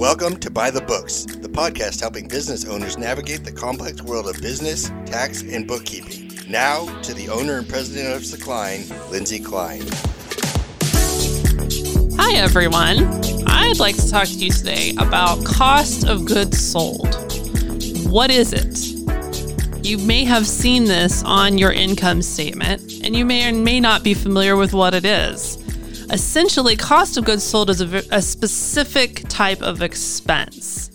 Welcome to By the Books, the podcast helping business owners navigate the complex world of business, tax, and bookkeeping. Now to the owner and president of Secline, Lindsay Klein. Hi, everyone. I'd like to talk to you today about cost of goods sold. What is it? You may have seen this on your income statement, and you may or may not be familiar with what it is. Essentially, cost of goods sold is a, a specific type of expense.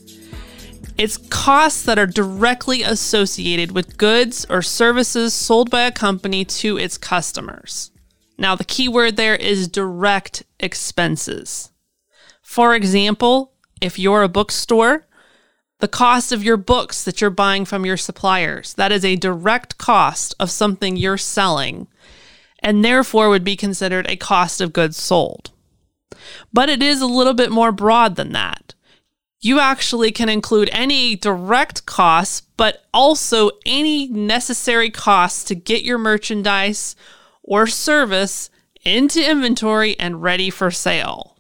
It's costs that are directly associated with goods or services sold by a company to its customers. Now, the key word there is direct expenses. For example, if you're a bookstore, the cost of your books that you're buying from your suppliers, that is a direct cost of something you're selling and therefore would be considered a cost of goods sold. But it is a little bit more broad than that. You actually can include any direct costs, but also any necessary costs to get your merchandise or service into inventory and ready for sale.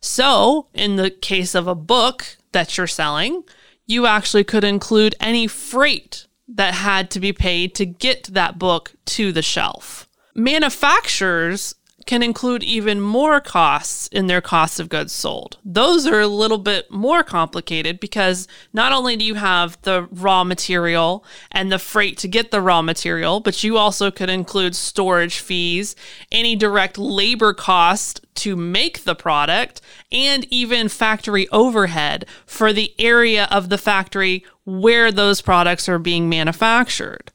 So, in the case of a book that you're selling, you actually could include any freight that had to be paid to get that book to the shelf. Manufacturers can include even more costs in their cost of goods sold. Those are a little bit more complicated because not only do you have the raw material and the freight to get the raw material, but you also could include storage fees, any direct labor cost to make the product, and even factory overhead for the area of the factory where those products are being manufactured.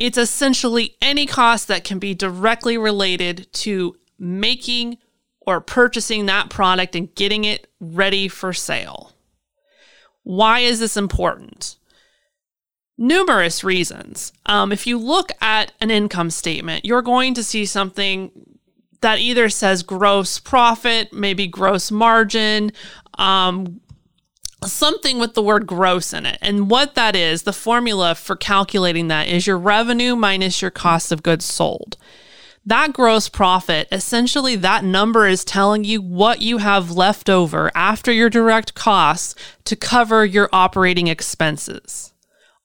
It's essentially any cost that can be directly related to making or purchasing that product and getting it ready for sale. Why is this important? Numerous reasons. Um, if you look at an income statement, you're going to see something that either says gross profit, maybe gross margin, um, something with the word gross in it. And what that is, the formula for calculating that is your revenue minus your cost of goods sold. That gross profit, essentially, that number is telling you what you have left over after your direct costs to cover your operating expenses.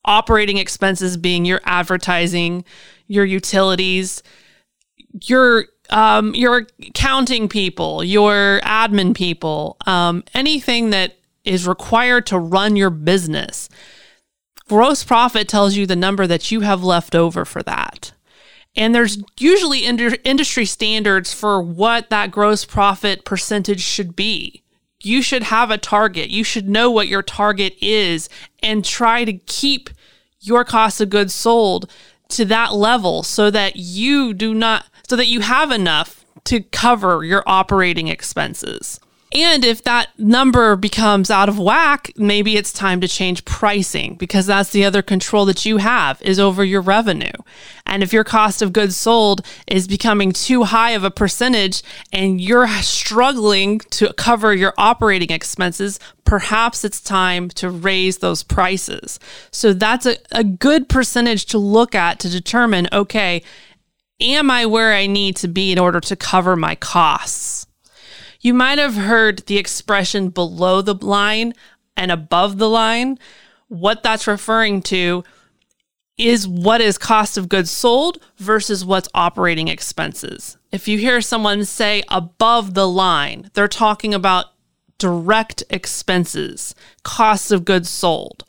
Operating expenses being your advertising, your utilities, your um, your accounting people, your admin people, um, anything that is required to run your business. Gross profit tells you the number that you have left over for that. And there's usually industry standards for what that gross profit percentage should be. You should have a target. You should know what your target is and try to keep your cost of goods sold to that level so that you do not, so that you have enough to cover your operating expenses. And if that number becomes out of whack, maybe it's time to change pricing because that's the other control that you have is over your revenue. And if your cost of goods sold is becoming too high of a percentage and you're struggling to cover your operating expenses, perhaps it's time to raise those prices. So that's a, a good percentage to look at to determine okay, am I where I need to be in order to cover my costs? You might have heard the expression below the line and above the line. What that's referring to is what is cost of goods sold versus what's operating expenses. If you hear someone say above the line, they're talking about direct expenses, cost of goods sold.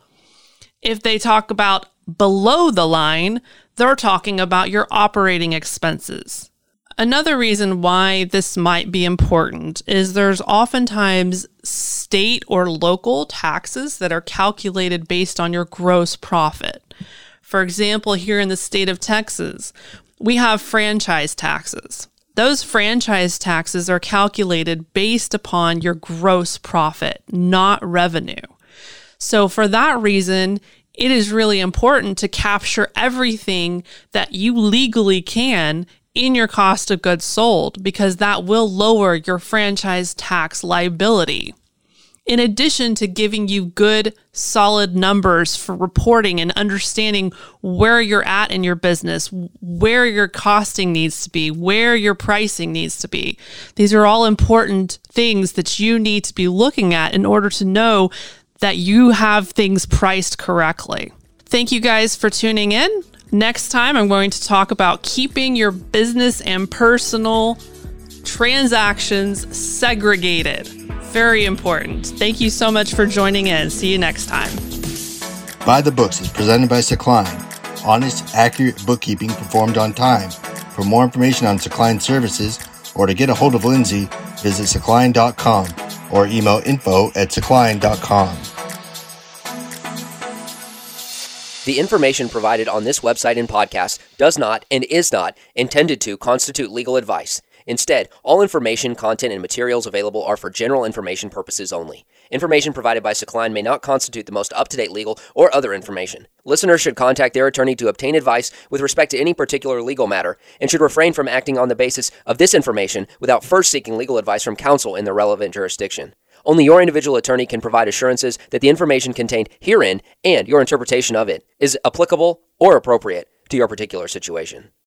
If they talk about below the line, they're talking about your operating expenses. Another reason why this might be important is there's oftentimes state or local taxes that are calculated based on your gross profit. For example, here in the state of Texas, we have franchise taxes. Those franchise taxes are calculated based upon your gross profit, not revenue. So, for that reason, it is really important to capture everything that you legally can in your cost of goods sold because that will lower your franchise tax liability. in addition to giving you good, solid numbers for reporting and understanding where you're at in your business, where your costing needs to be, where your pricing needs to be. These are all important things that you need to be looking at in order to know that you have things priced correctly. Thank you guys for tuning in. Next time, I'm going to talk about keeping your business and personal transactions segregated. Very important. Thank you so much for joining in. See you next time. By the Books is presented by Secline. Honest, accurate bookkeeping performed on time. For more information on Secline services or to get a hold of Lindsay, visit secline.com or email info at secline.com. The information provided on this website and podcast does not and is not intended to constitute legal advice. Instead, all information, content, and materials available are for general information purposes only. Information provided by Secline may not constitute the most up to date legal or other information. Listeners should contact their attorney to obtain advice with respect to any particular legal matter and should refrain from acting on the basis of this information without first seeking legal advice from counsel in the relevant jurisdiction. Only your individual attorney can provide assurances that the information contained herein and your interpretation of it is applicable or appropriate to your particular situation.